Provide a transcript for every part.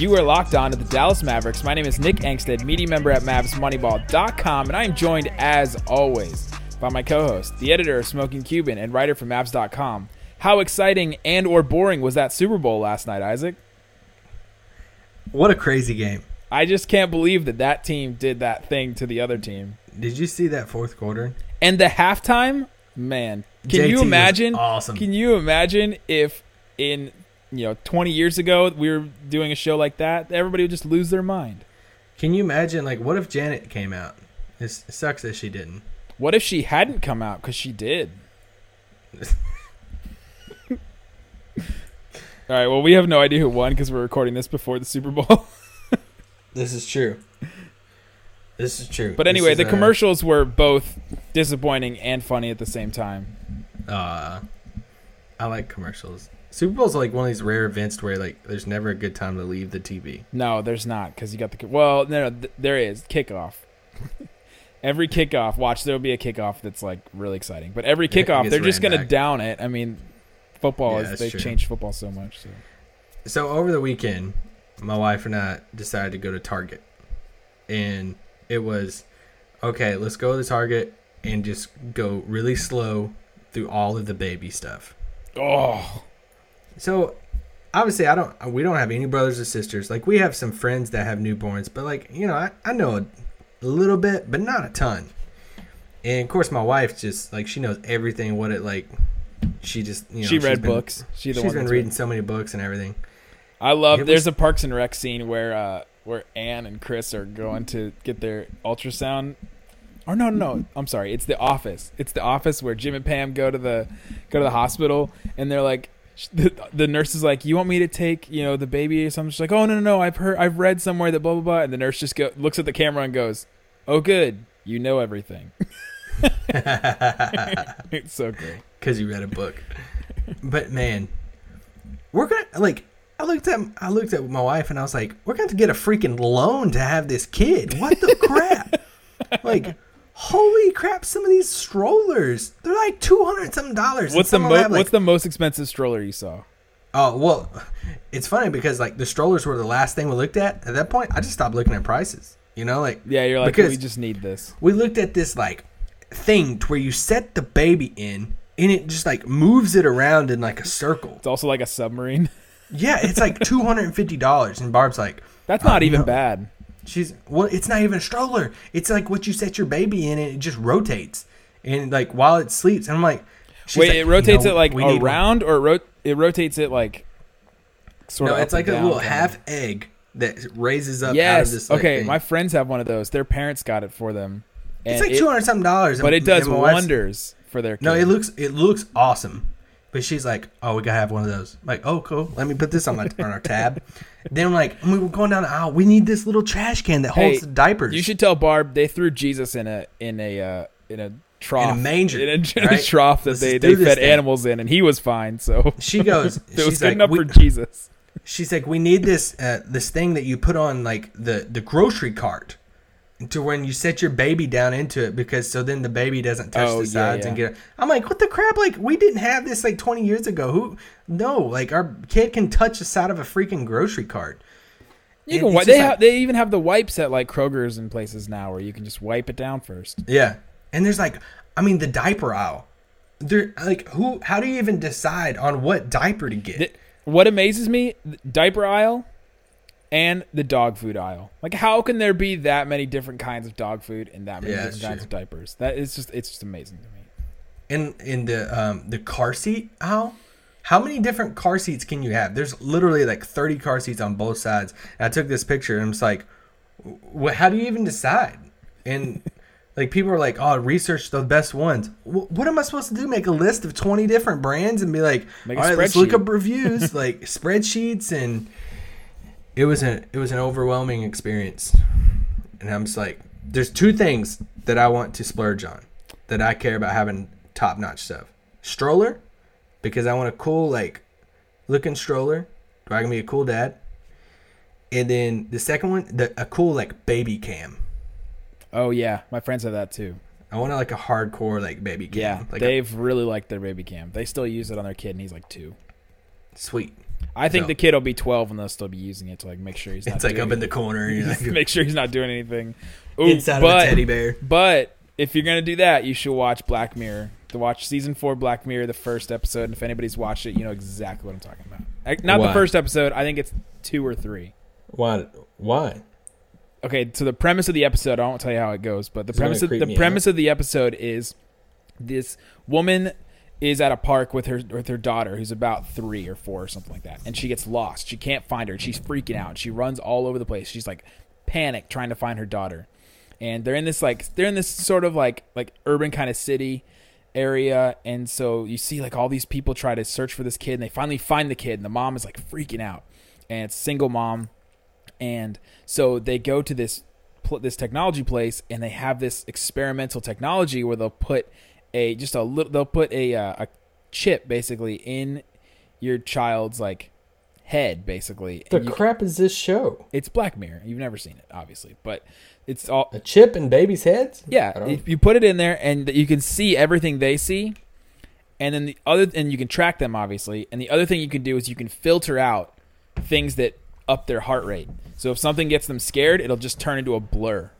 You are locked on to the Dallas Mavericks. My name is Nick Angstadt, media member at MavsMoneyball.com, and I am joined, as always, by my co-host, the editor of Smoking Cuban and writer for Mavs.com. How exciting and or boring was that Super Bowl last night, Isaac? What a crazy game. I just can't believe that that team did that thing to the other team. Did you see that fourth quarter? And the halftime, man, can JT you imagine? awesome. Can you imagine if in you know 20 years ago we were doing a show like that? Everybody would just lose their mind. Can you imagine, like, what if Janet came out? It sucks that she didn't. What if she hadn't come out? Because she did. All right. Well, we have no idea who won because we're recording this before the Super Bowl. This is true. This is true. but anyway, the uh, commercials were both disappointing and funny at the same time. Uh, I like commercials. Super Bowl's like one of these rare events where like there's never a good time to leave the TV. No, there's not because you got the well. No, no, th- there is kickoff. every kickoff, watch there will be a kickoff that's like really exciting. But every kickoff, they're just gonna back. down it. I mean, football Yeah, is they've true. changed football so much. So. So over the weekend, my wife and I decided to go to Target, and it was okay. Let's go to Target and just go really slow through all of the baby stuff. Oh, So obviously I don't we don't have any brothers or sisters. Like we have some friends that have newborns, but like, you know, I, I know a, a little bit, but not a ton. And of course my wife just like she knows everything what it like she just you know she read been- books. She the she's one been reading read- so many books and everything. I love. It There's was- a Parks and Rec scene where uh where Anne and Chris are going to get their ultrasound. Or no, no, no. I'm sorry. It's the office. It's the office where Jim and Pam go to the go to the hospital, and they're like, the, the nurse is like, "You want me to take you know the baby or something?" She's like, "Oh no, no, no. I've heard, I've read somewhere that blah blah blah." And the nurse just go looks at the camera and goes, "Oh good, you know everything." it's so great. because you read a book. but man, we're gonna like. I looked at I looked at my wife and I was like, we're going to get a freaking loan to have this kid. What the crap? like, holy crap! Some of these strollers, they're like two hundred something dollars. What's the mo- like- What's the most expensive stroller you saw? Oh well, it's funny because like the strollers were the last thing we looked at. At that point, I just stopped looking at prices. You know, like Yeah, you're like, we just need this. we looked at this like thing to where you set the baby in and it just like moves it around in like a circle. It's also like a submarine. Yeah, it's like two hundred and fifty dollars, and Barb's like, That's not Uh, even bad. She's well, it's not even a stroller. It's like what you set your baby in, and it just rotates, and like while it sleeps, and I'm like, Wait, like, it rotates "No, it like we need one." around, or it, rot- it rotates it like sort No, of. it's like a little half egg that raises up out of Yes. this. Like, okay, thing. my friends have one of those. Their parents got it for them. it's like two hundred something dollars, but it does wonders for their. Kid. No, it looks it looks awesome. But she's like, "Oh, we gotta have one of those." I'm like, "Oh, cool. Let me put this on my on our tab." then I'm like, we were going down the aisle. We need this little trash can that Hey, holds the diapers. You should tell Barb they threw Jesus in a in a uh, in a trough manger, in a, in a right? trough that Let's they, just they do this fed thing. animals in, and he was fine. So She goes. it was she's good like, enough we- for Jesus. She's like, we need this uh, this thing that you put on like the the grocery cart to when you set your baby down into it because so then the baby doesn't touch Oh, the sides yeah. and get. I'm like, what the crap? Like we didn't have this like 20 years ago. Who? No, like our kid can touch the side of a freaking grocery cart. You And can. it's Wi- just they like- have, they even have the wipes at like Kroger's and places now where you can just wipe it down first. Yeah, and there's like, I mean, the diaper aisle. There, like, who? How do you even decide on what diaper to get? Th- what amazes me, diaper aisle and the dog food aisle. Like, how can there be that many different kinds of dog food and that many Yeah, different kinds true. of diapers? That is just, it's just amazing to me. in in the um the car seat aisle. How many different car seats can you have? There's literally like 30 car seats on both sides. And I took this picture and I'm just like, how do you even decide? And like people are like, oh, research the best ones. Wh- what am I supposed to do? Make a list of 20 different brands and be like, Make all right, let's look up reviews, like spreadsheets and it was an it was an overwhelming experience, and I'm just like, there's two things that I want to splurge on, that I care about having top notch stuff. Stroller, because I want a cool like looking stroller, so I can be a cool dad. And then the second one, the a cool like baby cam. Oh yeah, my friends have that too. I want like a hardcore like baby cam. Yeah, like they've really liked their baby cam. They still use it on their kid, and he's like two. sweet. I think the kid will be twelve, and they'll still be using it to like make sure he's not. It's like up in the corner. You know, make sure he's not doing anything. Ooh, inside but, of a teddy bear. But if you're gonna do that, you should watch Black Mirror. To watch season four Black Mirror, the first episode. And if anybody's watched it, you know exactly what I'm talking about. Like, Not the first episode. I think it's two or three. Why? Why? Okay, so the premise of the episode, I won't tell you how it goes, but the It's premise of, the premise of the episode is this woman is at a park with her with her daughter who's about 3 or 4 or something like that and she gets lost. She can't find her. She's freaking out. She runs all over the place. She's like panic trying to find her daughter. And they're in this like they're in this sort of like like urban kind of city area and so you see like all these people try to search for this kid and they finally find the kid and the mom is like freaking out. And it's single mom and so they go to this this technology place and they have this experimental technology where they'll put a just a little they'll put a uh, a chip basically in your child's like head basically The you- crap is this show? it's black mirror you've never seen it obviously but it's all A chip in babies' heads? yeah, if you put it in there and you can see everything they see, and then the other and you can track them obviously. And the other thing you can do is you can filter out things that up their heart rate. So if something gets them scared, it'll just turn into a blur.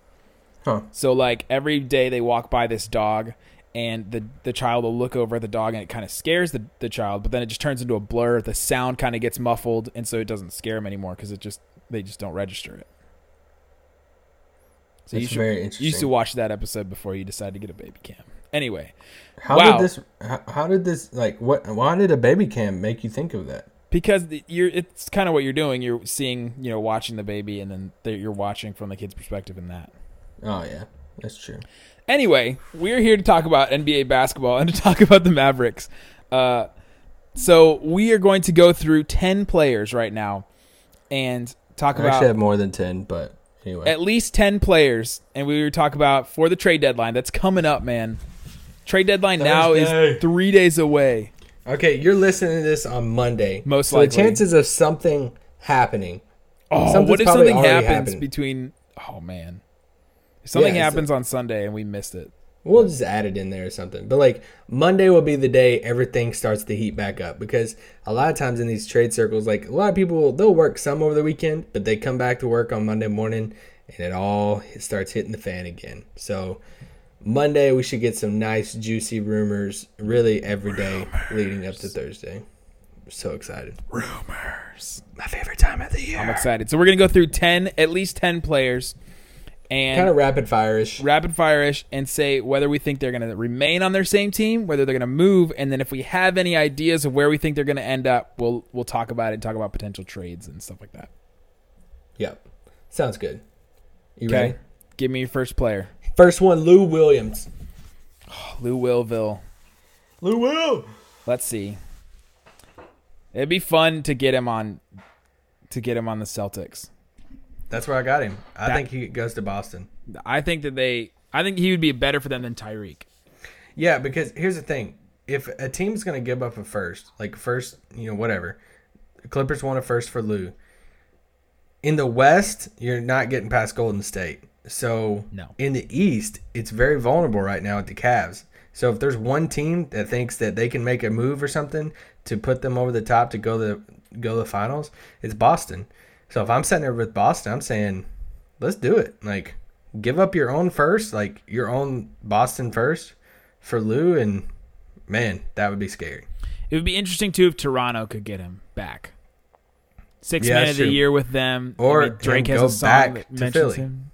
Huh. So like every day they walk by this dog and the the child will look over at the dog and it kind of scares the, the child, but then it just turns into a blur. The sound kind of gets muffled and so it doesn't scare them anymore because it just they just don't register it. So you That's should, very you used to watch that episode before you decide to get a baby cam. Anyway, How Wow. did this? How, how did this? Like, what? Why did a baby cam make you think of that? because you're it's kind of what you're doing. You're seeing, you know, watching the baby, and then you're watching from the kid's perspective in that. Oh yeah, that's true. Anyway, we're here to talk about NBA basketball and to talk about the Mavericks. Uh, so we are going to go through ten players right now, and talk about. I about actually have more than ten, but anyway. at least 10 players and we were talk about for the trade deadline that's coming up man trade deadline now is three days away okay, you're listening to this on Monday. Most so likely. the chances of something happening. oh what if something happens happened. between oh man if something Yeah, happens on sunday and we missed it We'll just add it in there or something. But like Monday will be the day everything starts to heat back up because a lot of times in these trade circles, like a lot of people, they'll work some over the weekend, but they come back to work on Monday morning and it all starts hitting the fan again. So Monday we should get some nice juicy rumors really every day leading up to Thursday. so excited. rumors My favorite time of the year. i'm excited so we're gonna go through 10 at least 10 players and Kind of rapid fire ish. rapid fire ish and say whether we think they're going to remain on their same team, whether they're going to move, and then if we have any ideas of where we think they're going to end up, we'll we'll talk about it and talk about potential trades and stuff like that. Yep. Sounds good. You Okay, ready? give me your first player, First one, Lou Williams. Lou Willville. Lou Will. Let's see. It'd be fun to get him on to get him on the Celtics. That's where I got him. I That- think he goes to Boston. I think that they. I think he would be better for them than Tyreke. Yeah, because here's the thing: if a team's gonna give up a first, like first, you know, whatever, the Clippers want a first for Lou. In the West, you're not getting past Golden State. So No. in the East, it's very vulnerable right now at the Cavs. So if there's one team that thinks that they can make a move or something to put them over the top to go the go the finals, it's Boston. So if I'm sitting there with Boston, I'm saying, let's do it. Like, give up your own first, like your own Boston first for Lou, and man, that would be scary. It would be interesting too if Toronto could get him back. Six Yeah, man of the true. year with them. Or I Drake has a song back that mentions Philly. him.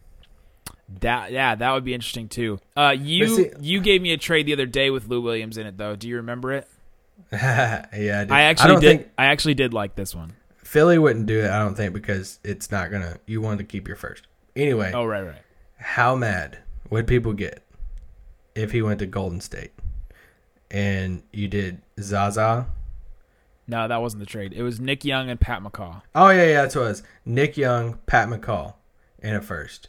That yeah, that would be interesting too. Uh, you see- you gave me a trade the other day with Lou Williams in it though. Do you remember it? yeah, I. I actually don't did. think I actually did like this one. Philly wouldn't do it. I don't think because it's not gonna. You wanted to keep your first anyway. Oh right, right. How mad would people get if he went to Golden State and you did Zaza No, that wasn't the trade. It was Nick Young and Pat McCaw. Oh yeah, yeah, that's what it was. Nick Young, Pat McCaw, and a first.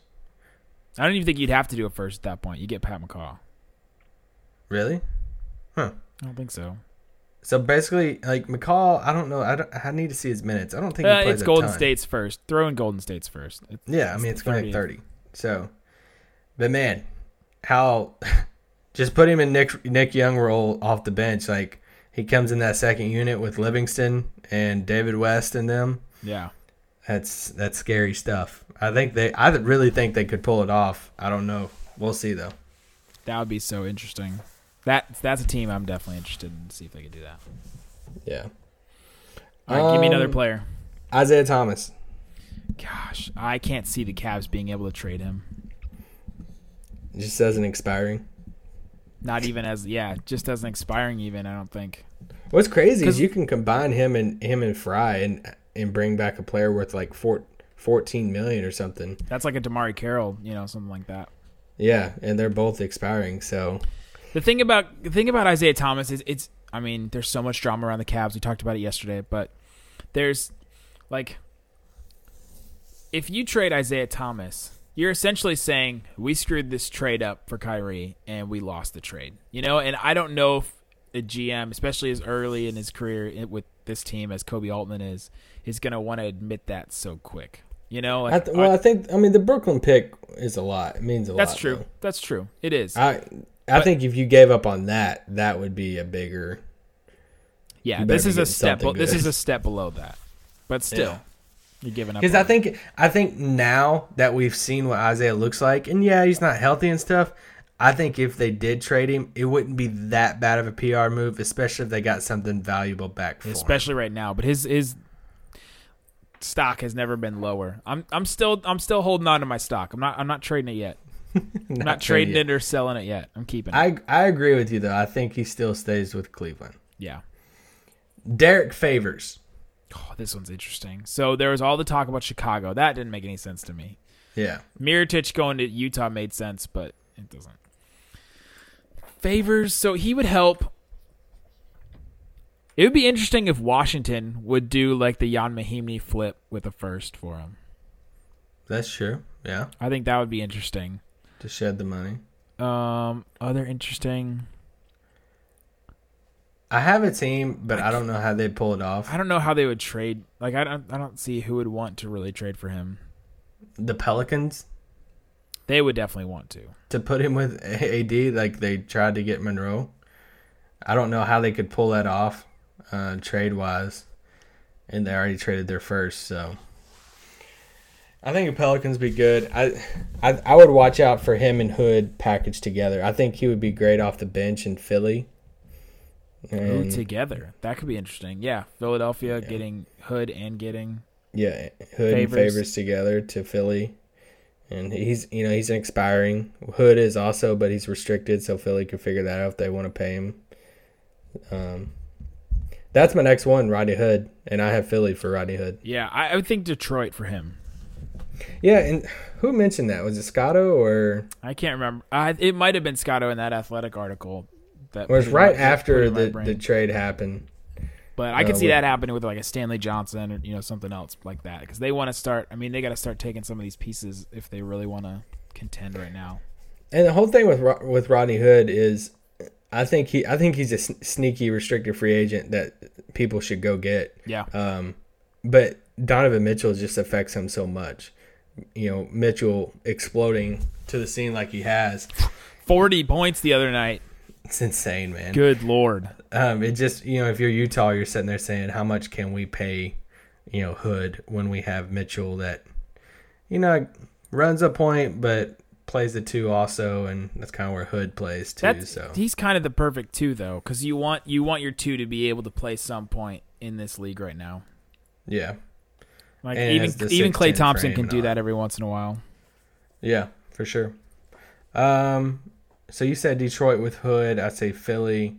I don't even think you'd have to do a first at that point. You get Pat McCaw. Really? Huh. I don't think so. So basically, like McCaw, I don't know. I, don't, I need to see his minutes. I don't think Uh, he plays it's Golden ton. State's first. Throw in Golden State's first. It's- Yeah, I mean it's going to be thirty. So, but man, how just put him in Nick Nick Young role off the bench. Like he comes in that second unit with Livingston and David West and them. Yeah. That's that's scary stuff. I think they. I really think they could pull it off. I don't know. We'll see though. That would be so interesting. That that's a team I'm definitely interested in to see if they could do that. Yeah. All right, give me another Um, player. Isaiah Thomas. Gosh, I can't see the Cavs being able to trade him. Just as an expiring. Not even as yeah, just as an expiring even. I don't think. What's crazy is you can combine him and him and Frye and and bring back a player worth like four, 14 million or something. That's like a DeMarre Carroll, you know, something like that. Yeah, and they're both expiring. So The thing about the thing about Isaiah Thomas is it's I mean, there's so much drama around the Cavs. We talked about it yesterday, but there's like if you trade Isaiah Thomas, you're essentially saying we screwed this trade up for Kyrie and we lost the trade. You know, and I don't know if a GM, especially as early in his career with this team as Koby Altman is, is going to want to admit that so quick. You know, like, I th- well, I think I mean the Brooklyn pick is a lot. It means a that's lot. That's true. though. That's true. It is. I I But- think if you gave up on that, that would be a bigger. yeah, this is a step. something This is a step below that, but still, Yeah. you're giving up. Because I it. think I think now that we've seen what Isaiah looks like, and yeah, he's not healthy and stuff. I think if they did trade him, it wouldn't be that bad of a PR move, especially if they got something valuable back for him. especially right now. But his his stock has never been lower. I'm I'm still I'm still holding on to my stock. I'm not I'm not trading it yet. I'm not, trading it or selling it yet. I'm keeping it. I I agree with you though. I think he still stays with Cleveland. yeah. Derrick Favors. Oh, this one's interesting. So there was all the talk about Chicago. That didn't make any sense to me. Yeah. Mirotic going to Utah made sense, but it doesn't. Favors, so he would help. It would be interesting if Washington would do like the Ian Mahinmi flip with a first for him. That's true. Yeah. I think that would be interesting. To shed the money. Um, other interesting. I have a team, but I don't know how they pull it off. I don't know how they would trade. Like I don't, I don't see who would want to really trade for him. The Pelicans They would definitely want to. to put him with AD like they tried to get Monroe. I don't know how they could pull that off, uh, trade wise, and they already traded their first. So I think the Pelicans be good. I, I I would watch out for him and Hood packaged together. I think he would be great off the bench in Philly. Ooh, together. That could be interesting. Yeah, Philadelphia getting Hood and getting yeah, Hood Favors. and Favors together to Philly. And he's, you know, he's an expiring. Hood is also, but he's restricted, so Philly can figure that out if they want to pay him. Um, that's my next one, Roddy Hood, and I have Philly for Roddy Hood. Yeah, I, I would think Detroit for him. Yeah, and who mentioned that? Was it Scotto or? I can't remember. I, it might have been Scotto in that athletic article. That was put it in right my- after put it in my the, the trade happened. But I could uh, see with- that happening with like a Stanley Johnson or you know something else like that because they want to start. I mean, they got to start taking some of these pieces if they really want to contend right now. And the whole thing with with Rodney Hood is, I think he I think he's a sn- sneaky restricted free agent that people should go get. Yeah, Um, but Donovan Mitchell just affects him so much. You know, Mitchell exploding to the scene like he has. forty points the other night. It's insane, man. Good lord. Um, it just you know, if you're Utah, you're sitting there saying, how much can we pay, you know, Hood when we have Mitchell that, you know, runs a point but plays the two also, and that's kind of where Hood plays too. That's so he's kind of the perfect two though because you want you want your two to be able to play some point in this league right now. yeah, Like And even even Klay Thompson can do that every once in a while. yeah, for sure. Um, so you said Detroit with Hood. I say Philly.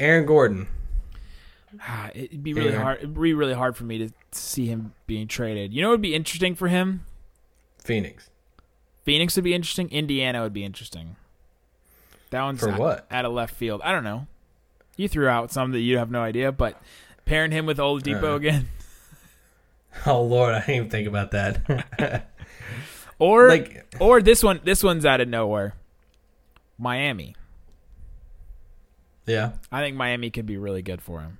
Aaron Gordon. Ah, It'd be really Yeah. hard. It'd be really hard for me to see him being traded. You know, what would be interesting for him. Phoenix. Phoenix would be interesting. Indiana would be interesting. That one's For out, what? out of left field. I don't know. You threw out some that you have no idea, but pairing him with Oladipo Uh. again, Oh Lord, I didn't even think about that. or like, or this one. This one's out of nowhere. Miami. yeah. I think Miami could be really good for him.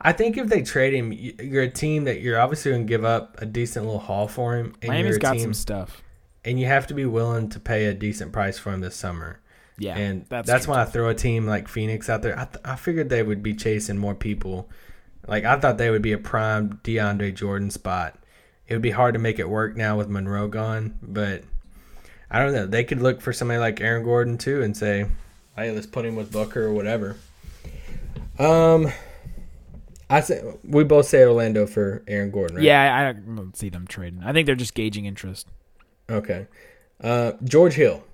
I think if they trade him, you're a team that you're obviously going to give up a decent little haul for him, and Miami's got team, some stuff. and you have to be willing to pay a decent price for him this summer. Yeah, and that's, that's, why I throw a team like Phoenix out there. I, th- I figured they would be chasing more people. Like I thought they would be a prime DeAndre Jordan spot. It would be hard to make it work now with Monroe gone, but I don't know. They could look for somebody like Aaron Gordon too and say, "Hey, let's put him with Booker or whatever." Um, I say we both say Orlando for Aaron Gordon, right? Yeah, I don't- I don't see them trading. I think they're just gauging interest. Okay. Uh, George Hill.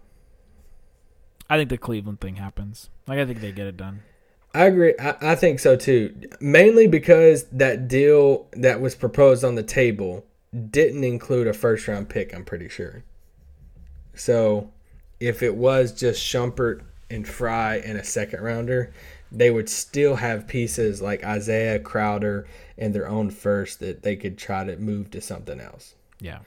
I think the Cleveland thing happens. Like I think they get it done. I agree. I, I think so too. Mainly because that deal that was proposed on the table didn't include a first round pick, I'm pretty sure. So if it was just Shumpert and Frye and a second rounder, they would still have pieces like Isaiah Crowder and their own first that they could try to move to something else Yeah,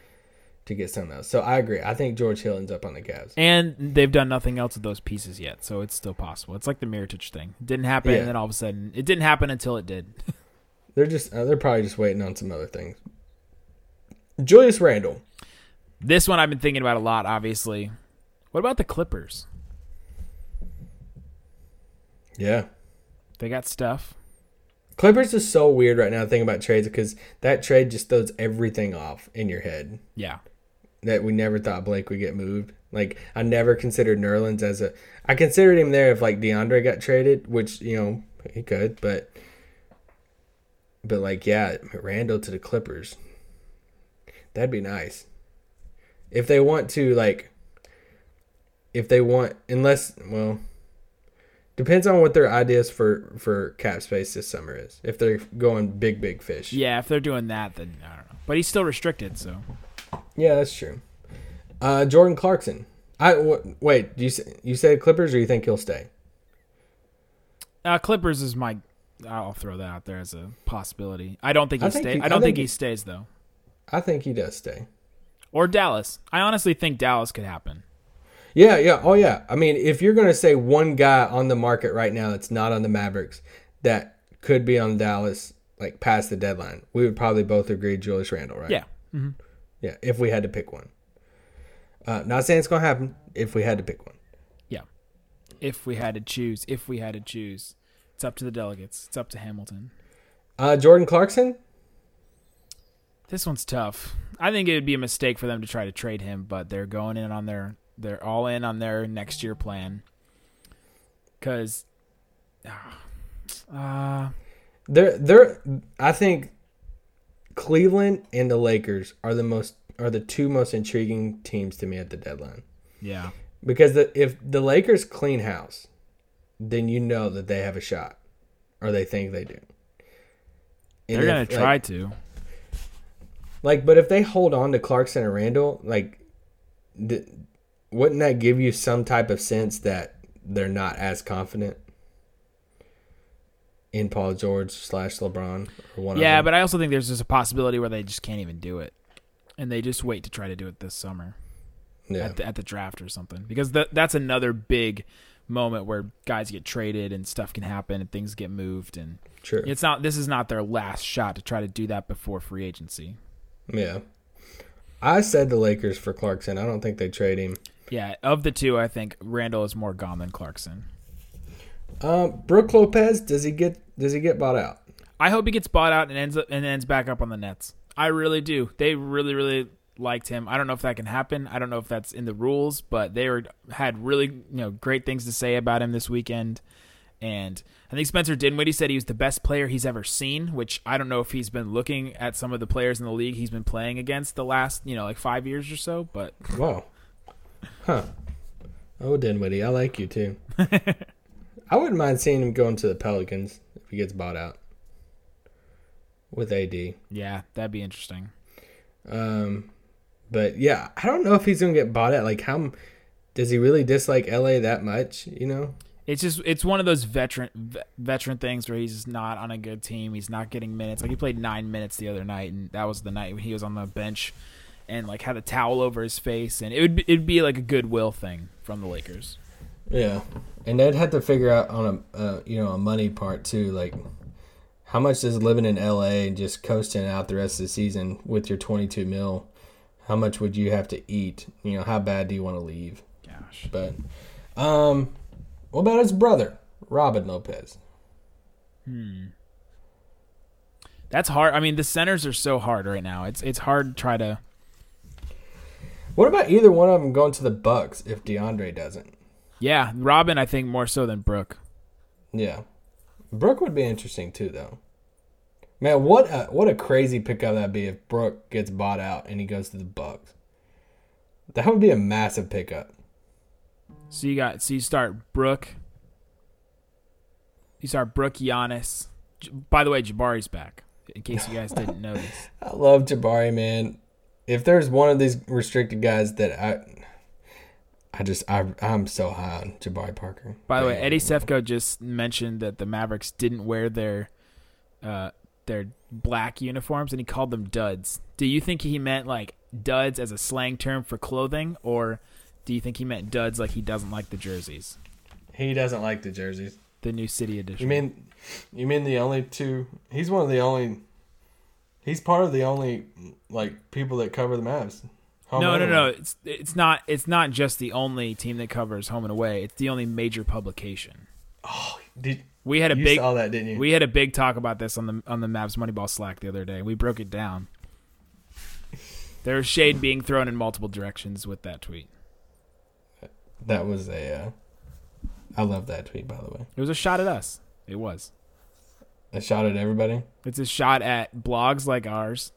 to get something else. So I agree. I think George Hill ends up on the Cavs. and they've done nothing else with those pieces yet, so it's still possible. It's like the Mirotic thing. It didn't happen, Yeah. and then all of a sudden, it didn't happen until it did. They're just uh, they're probably just waiting on some other things. Julius Randle. this one I've been thinking about a lot. Obviously, what about the Clippers? Yeah. They got stuff. Clippers is so weird right now thinking about trades because that trade just throws everything off in your head. Yeah, That we never thought Blake would get moved. Like I never considered Nerlens as a. I considered him there if like DeAndre got traded, which you know he could, but. But like yeah, Randle to the Clippers. That'd be nice. If they want to like. If they want, unless well. Depends on what their ideas for for cap space this summer is. If they're going big big fish. yeah. If they're doing that, then I don't know. But he's still restricted, so Yeah, that's true. Uh, Jordan Clarkson. I w- wait. Do you say, you said Clippers or you think he'll stay? uh, Clippers is my. I'll throw that out there as a possibility. I don't think he I think stays. he- I don't I think, think he stays though. I think he does stay. Or Dallas. I honestly think Dallas could happen. Yeah, yeah. Oh, yeah. I mean, if you're gonna say one guy on the market right now that's not on the Mavericks that could be on Dallas like past the deadline, we would probably both agree Julius Randle, right? Yeah. Yeah. If we had to pick one. Uh, not saying it's gonna happen. If we had to pick one. Yeah. If we had to choose, if we had to choose, it's up to the delegates. It's up to Hamilton. Uh, Jordan Clarkson. This one's tough. I think it would be a mistake for them to try to trade him, but they're going in on their they're all in on their next year plan. Cuz uh They're they're I think Cleveland and the Lakers are the most are the two most intriguing teams to me at the deadline. yeah. Because the, if the Lakers clean house, then you know that they have a shot, or they think they do. And They're gonna try like, to. like, but if they hold on to Clarkson and Randle, like, th- wouldn't that give you some type of sense that they're not as confident in Paul George slash LeBron or one Yeah, but I also think there's just a possibility where they just can't even do it. And they just wait to try to do it this summer. yeah, at the, at the draft or something because that that's another big moment where guys get traded and stuff can happen and things get moved and true. it's not this is not their last shot to try to do that before free agency. Yeah. I said the Lakers for Clarkson. I don't think they trade him. Yeah, of the two, I think Randle is more gone than Clarkson. Um, Brooke Lopez, does he get does he get bought out? I hope he gets bought out and ends up and ends back up on the Nets. I really do. They really really liked him. I don't know if that can happen. I don't know if that's in the rules, but they were had really you know great things to say about him this weekend. And I think Spencer Dinwiddie said he was the best player he's ever seen, which I don't know if he's been looking at some of the players in the league he's been playing against the last, you know, like 5 years or so, but Wow. Huh. Oh, Dinwiddie, I like you too. I wouldn't mind seeing him going to the Pelicans if he gets bought out with AD. yeah, that'd be interesting. Um, but yeah, I don't know if he's gonna get bought out. Like, how does he really dislike LA that much? You know? It's just it's one of those veteran ve- veteran things where he's not on a good team. He's not getting minutes. Like he played nine minutes the other night, and that was the night when he was on the bench and like had a towel over his face, and it would be, it'd be like a goodwill thing from the Lakers. Yeah, and they'd have to figure out on a uh, you know a money part too, like how much does living in LA and just coasting out the rest of the season with your 22 mil, how much would you have to eat? You know, how bad do you want to leave? Gosh, But, um, what about his brother, Robin Lopez? Hmm. that's hard. I mean, the centers are so hard right now. It's it's hard to try to. What about either one of them going to the Bucks if DeAndre doesn't? Yeah, Robin, I think more so than Brooke. Yeah, Brooke would be interesting too, though. Man, what a what a crazy pickup that'd be if Brooke gets bought out and he goes to the Bucks. That would be a massive pickup. So you got so you start Brooke. You start Brooke Giannis. By the way, Jabari's back. In case you guys didn't notice. I love Jabari, man. If there's one of these restricted guys that I, I just I I'm so high on Jabari Parker. By the way, Eddie Sefko just mentioned that the Mavericks didn't wear their uh, their black uniforms, and he called them duds. Do you think he meant like duds as a slang term for clothing, or do you think he meant duds like he doesn't like the jerseys, he doesn't like the jerseys. the new city edition? You mean, you mean the only two? He's one of the only. He's part of the only like people that cover the Mavs. Home no, no, no. It's it's not it's not just the only team that covers home and away. It's the only major publication. Oh, Did We had a you big saw that, didn't you? we had a big talk about this on the on the Mavs Moneyball Slack the other day. We broke it down. There was shade being thrown in multiple directions with that tweet. that was a. Uh, I love that tweet, by the way. It was a shot at us. It was. A shot at everybody. It's a shot at blogs like ours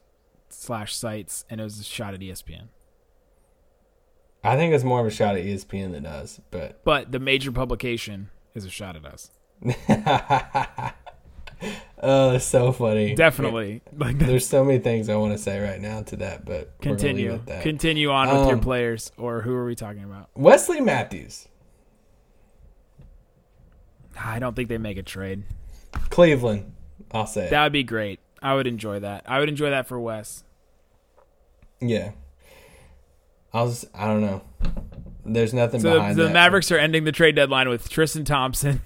slash sites, and it was a shot at ESPN. I think it's more of a shot at ESPN than us, but But the major publication is a shot at us. oh, it's so funny. Definitely. Like There's so many things I want to say right now to that, but we're leave it continue. at that. Continue on with your Um, players or who are we talking about? Wesley Matthews, I don't think they make a trade. Cleveland. I'll say. That would be great. I would enjoy that. I would enjoy that for Wes. yeah. I was. I don't know. There's nothing So the, behind the that. Mavericks are ending the trade deadline with Tristan Thompson,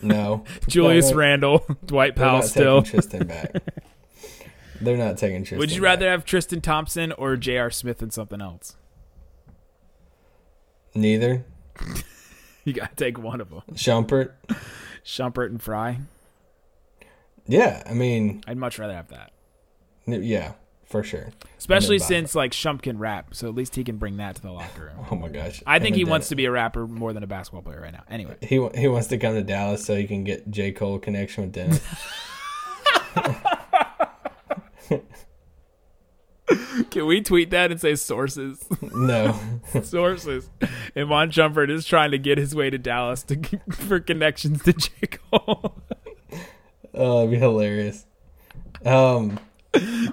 No. Julius No, Randle, Dwight Powell not still. taking Tristan back. They're not taking Tristan. Would you back. rather have Tristan Thompson or J.R. Smith and something else? Neither. You got to take one of them. Shumpert. Shumpert and Frye. Yeah, I mean, I'd much rather have that. yeah, for sure. Especially since like Shump can rap, so at least he can bring that to the locker room. Oh my gosh. I think he wants to be a rapper more than a basketball player right now. Anyway, He he wants to come to Dallas so he can get J Cole connection with Dennis. can we tweet that and say sources? no, sources. And Von Shumpert is trying to get his way to Dallas to for connections to J. Cole. oh, it'd be hilarious. Um,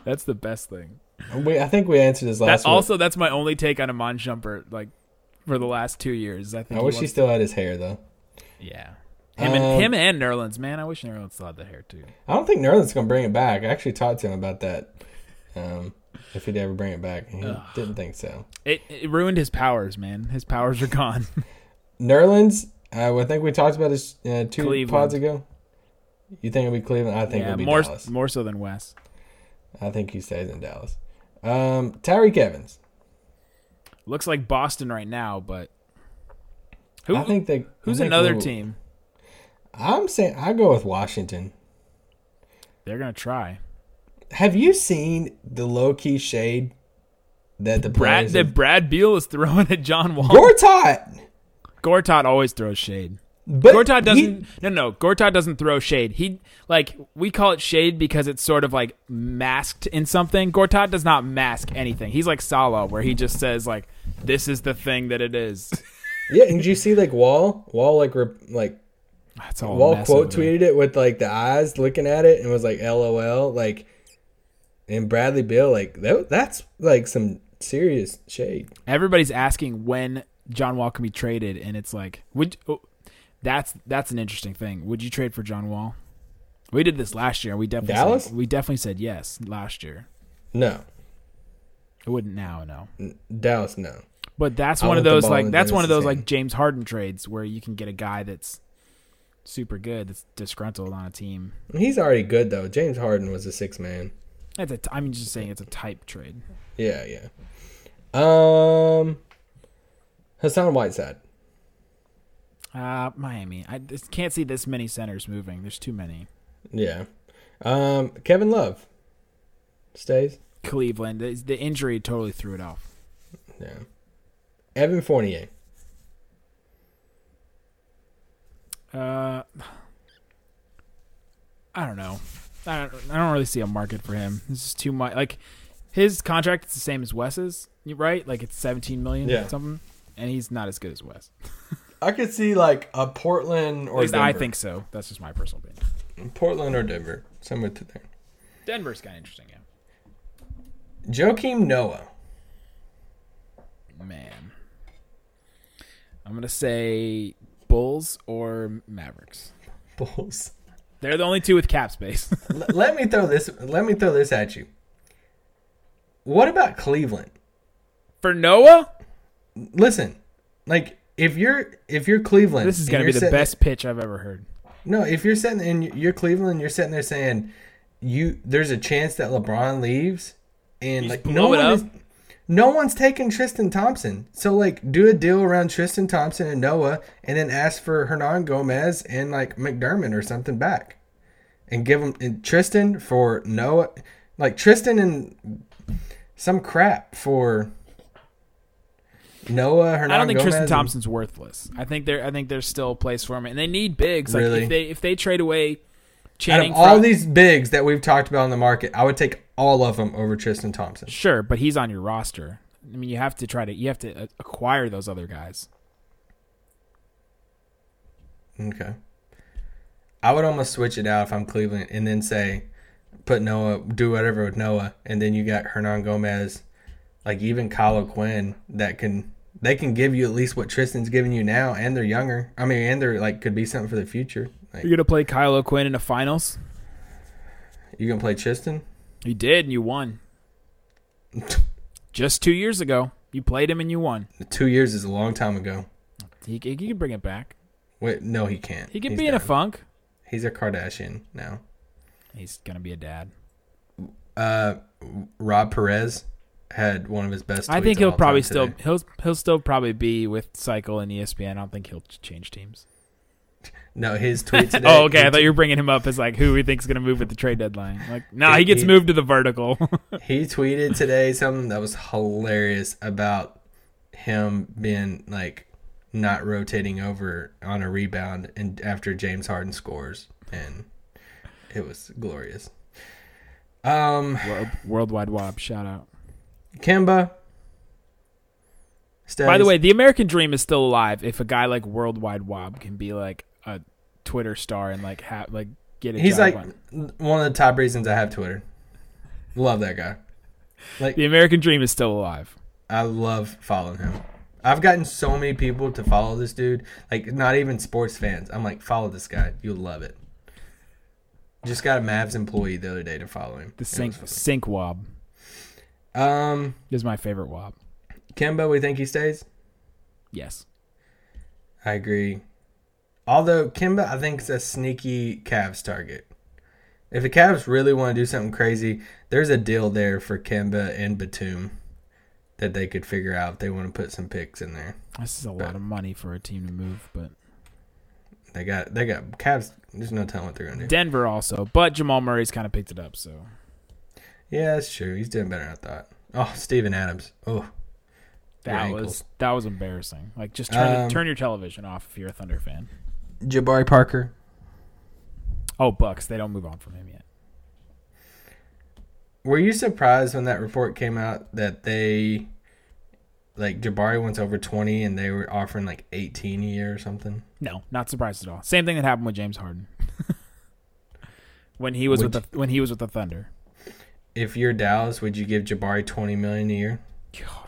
That's the best thing. we I think we answered his last That, one. also, that's my only take on Iman Shumpert. Like for the last two years, I think. I wish he still had his hair though. Yeah. Him Um, and him and Nerlens, man. I wish Nerlens still had the hair too. I don't think Nerlens gonna bring it back. I actually talked to him about that. Um, if he'd ever bring it back, and he didn't think so. It, it ruined his powers, man. His powers are gone. Nerlens, uh, I think we talked about this uh, two Cleveland. pods ago. You think it'll be Cleveland? I think yeah, it'll be more Dallas. more so than Wes. I think he stays in Dallas. Um, Tyreke Evans. Looks like Boston right now, but who? I think they. Who's think another team? I'm saying I go with Washington. They're gonna try. Have you seen the low key shade that the Brad that have- Brad Beal is throwing at John Wall. Gortat? Gortat always throws shade. But Gortat doesn't. no, no. Gortat doesn't throw shade. He like we call it shade because it's sort of like masked in something. Gortat does not mask anything. He's like Salah, where he just says like, "This is the thing that it is." yeah, and did you see like Wall? Wall like rep, like That's all. Wall quote tweeted it with like the eyes looking at it and was like LOL like. And Bradley Beal like that, that's like some serious shade. Everybody's asking when John Wall can be traded, and it's like, would oh, That's that's an interesting thing. Would you trade for John Wall? We did this last year. We definitely Dallas? Said, we definitely said yes last year. No, I wouldn't now, no. Dallas. No. But that's I one of those like that's one of those like. James Harden trades where you can get a guy that's super good that's disgruntled on a team. He's already good though. James Harden was a six man. It's a t- I'm just saying it's a type trade. Yeah, yeah. Um, Hassan Whiteside. Uh, Miami. I just can't see this many centers moving. There's too many. Yeah. Um, Kevin Love stays. Cleveland. The, the injury totally threw it off. Yeah. Evan Fournier. Uh, I don't know. I don't, I don't really see a market for him. This is too much. Like his contract is the same as Wes's, right? Like it's 17 million Yeah. something, and he's not as good as Wes. I could see like a Portland At or least Denver. I think so. That's just my personal opinion. Portland or Denver, somewhere to there. Denver's kind of interesting, yeah. Joakim Noah. Man, I'm gonna say Bulls or Mavericks. Bulls. They're the only two with cap space. Let me throw this. Let me throw this at you. What about Cleveland? for Noah, Listen, like if you're if you're Cleveland, this is gonna be the sitting- best pitch I've ever heard. No, if you're sitting in you're Cleveland, you're sitting there saying you there's a chance that LeBron leaves, and You like no blow one up? is, no one's taking Tristan Thompson. So like do a deal around Tristan Thompson and Noah, and then ask for Hernangomez and like McDermott or something back, and give them and Tristan for Noah, like Tristan and some crap for. Noah, Hernan I don't think Gomez Tristan Thompson's worthless. I think there I think there's still a place for him, and they need bigs. Like Really? if they if they trade away Out Channing, of all Frye- these bigs that we've talked about in the market, I would take all of them over Tristan Thompson. sure, but he's on your roster. I mean, you have to try to you have to uh, acquire those other guys. Okay. I would almost switch it out if I'm Cleveland and then say, put Noah, do whatever with Noah, and then you got Hernangomez, like even Kyle Quinn that can they can give you at least what Tristan's giving you now, and they're younger. I mean, and they're like could be something for the future. Like You're gonna play Kyle Quinn in the finals. you gonna play Tristan? You did, and you won. Just two years ago, you played him and you won. Two years is a long time ago. He, he can bring it back. Wait, no, he can't. He can He's be in a funk. He's a Kardashian now. He's gonna be a dad. Uh, Rob Perez had one of his best. I think he'll probably still today. he'll he'll still probably be with Cycle and ESPN. I don't think he'll change teams. No, his tweet today. oh, okay. I thought you were bringing him up as like who he thinks is gonna move at the trade deadline. Like, nah, he gets He- moved to the vertical. He tweeted today something that was hilarious about him being like not rotating over on a rebound and after James Harden scores and it was glorious. Um World, Worldwide Wob, shout out. Kemba. By the way, the American Dream is still alive. If a guy like Worldwide Wob can be like a Twitter star and like have like get a he's like on- one of the top reasons I have Twitter. Love that guy. Like the American Dream is still alive. I love following him. I've gotten so many people to follow this dude. Like not even sports fans. I'm like, follow this guy. You'll love it. Just got a Mavs employee the other day to follow him. The Sink Sink Wob. Um, is my favorite Wob. Kemba, we think he stays. Yes. I agree. Although Kemba, I think is a sneaky Cavs target. If the Cavs really want to do something crazy, there's a deal there for Kemba and Batum that they could figure out if they want to put some picks in there. This is a lot of money for a team to move, but They got they got Cavs. There's no telling what they're gonna do. Denver also. But Jamal Murray's kind of picked it up, so Yeah, that's true. He's doing better than I thought. Oh, Steven Adams. Oh, that was that was embarrassing. Like just turn Um, turn your television off if you're a Thunder fan. Jabari Parker. Oh, Bucks, they don't move on from him yet. Were you surprised when that report came out that they, like, Jabari wants over 20 and they were offering like 18 a year or something? No, not surprised at all. Same thing that happened with James Harden. when he was Would with the when he was with the Thunder. If you're Dallas, would you give Jabari 20 million a year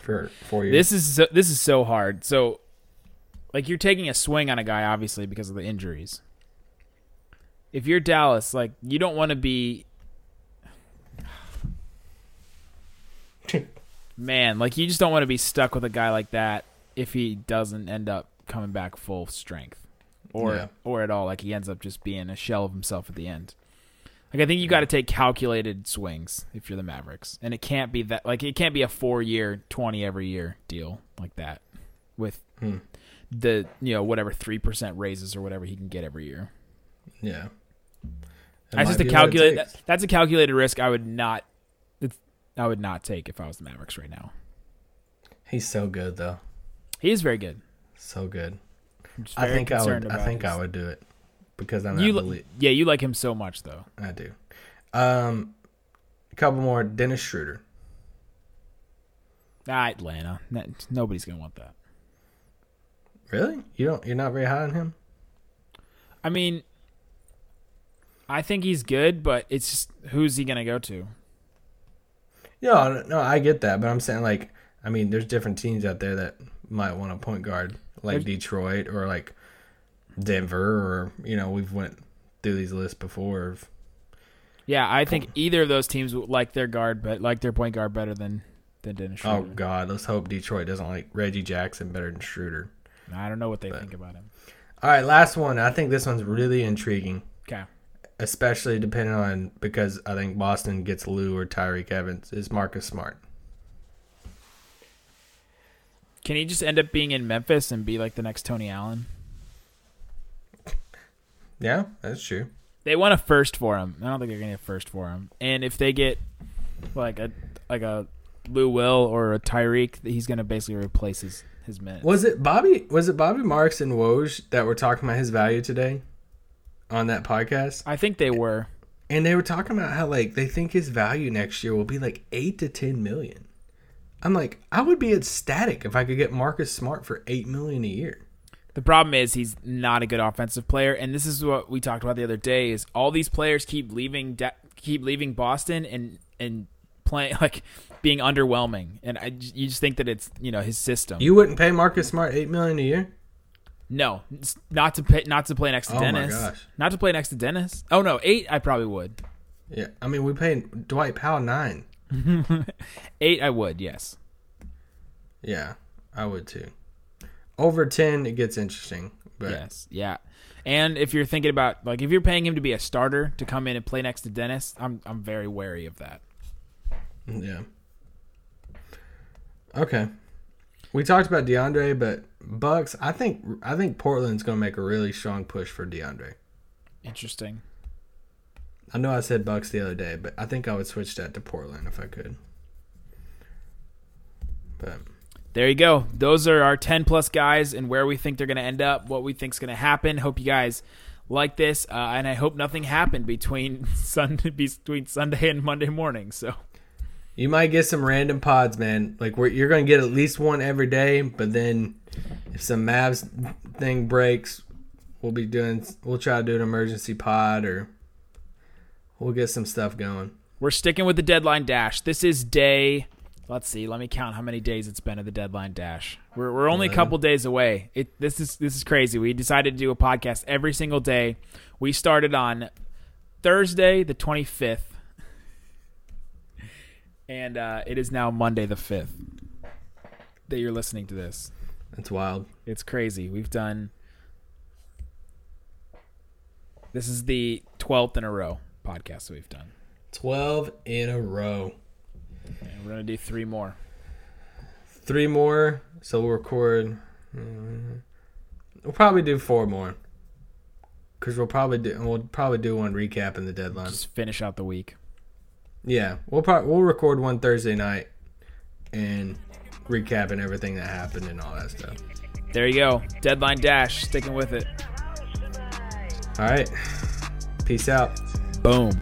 for four years? This is so, this is so hard. So like you're taking a swing on a guy obviously because of the injuries. If you're Dallas, like you don't want to be Man, like you just don't want to be stuck with a guy like that if he doesn't end up coming back full strength. Or Yeah. or at all like he ends up just being a shell of himself at the end. Like I think you got to take calculated swings if you're the Mavericks, and it can't be that like it can't be a four year, twenty every year deal like that with Hmm. the you know whatever three percent raises or whatever he can get every year. Yeah. That That's just a be what it calculate. That, that's a calculated risk. I would not. It's, I would not take if I was the Mavericks right now. He's so good though. He is very good. So good. I think I would. I think his- I would do it because I'm You not li- yeah, you like him so much though. I do. Um, a couple more. Dennis Schroeder. Ah, Atlanta. Nobody's gonna want that. Really? You don't? You're not very high on him? I mean, I think he's good, but it's just who's he gonna go to? No, no, I get that, but I'm saying like, I mean, there's different teams out there that might want a point guard, like There's- Detroit or like Denver, or you know, we've went through these lists before. Of, Yeah, I think either of those teams would like their guard, but like their point guard better than than Dennis oh God, let's hope Detroit doesn't like Reggie Jackson better than Schroeder. I don't know what they think about him. All right, last one. I think this one's really intriguing, Okay. especially depending on because I think Boston gets Lou or Tyreke Evans. Is Marcus Smart? Can he just end up being in Memphis and be like the next Tony Allen? Yeah, that's true. They want a first for him. I don't think they're gonna get a first for him. And if they get like a like a Lou Will or a Tyreke, he's gonna basically replace his his minutes. Was it Bobby? Was it Bobby Marks and Woj that were talking about his value today on that podcast? I think they were. And they were talking about how like they think his value next year will be like eight to ten million. I'm like, I would be ecstatic if I could get Marcus Smart for eight million a year. The problem is he's not a good offensive player, and this is what we talked about the other day. Is all these players keep leaving, Da- keep leaving Boston, and and playing like being underwhelming, and I you just think that it's you know his system. You wouldn't pay Marcus Smart eight million a year? no, not to pay, not to play next to Oh my Dennis. gosh. Not to play next to Dennis. Oh no, eight I probably would. Yeah, I mean we paid Dwight Powell nine. Eight I would. Yes. Yeah, I would too. Over ten, it gets interesting. But Yes. Yeah. And if you're thinking about like if you're paying him to be a starter to come in and play next to Dennis, I'm I'm very wary of that. Yeah. Okay. We talked about DeAndre, but Bucks. I think I think Portland's going to make a really strong push for DeAndre. Interesting. I know I said Bucks the other day, but I think I would switch that to Portland if I could. But There you go. Those are our 10 plus guys and where we think they're going to end up, what we think's going to happen. Hope you guys like this, uh, and I hope nothing happened between Sunday between Sunday and Monday morning. So you might get some random pods, man. Like we're, you're going to get at least one every day, but then if some Mavs thing breaks, we'll be doing. We'll try to do an emergency pod or we'll get some stuff going. we're sticking with the deadline dash. This is day. Let's see. Let me count how many days it's been of the deadline dash. We're, we're only a couple days away. It this is this is crazy. We decided to do a podcast every single day. We started on Thursday the 25th, and uh, it is now Monday the 5th that you're listening to this. It's wild. It's crazy. We've done. This is the 12th in a row podcast that we've done. 12 in a row. And we're going to do three more. Three more, so we'll record. mm, We'll probably do four more. Cause we'll probably do we'll probably do one recapping the deadline. Just finish out the week. Yeah, we'll probably we'll record one Thursday night, and recapping everything that happened and all that stuff. There you go. Deadline dash. Sticking with it. All right, peace out. Boom.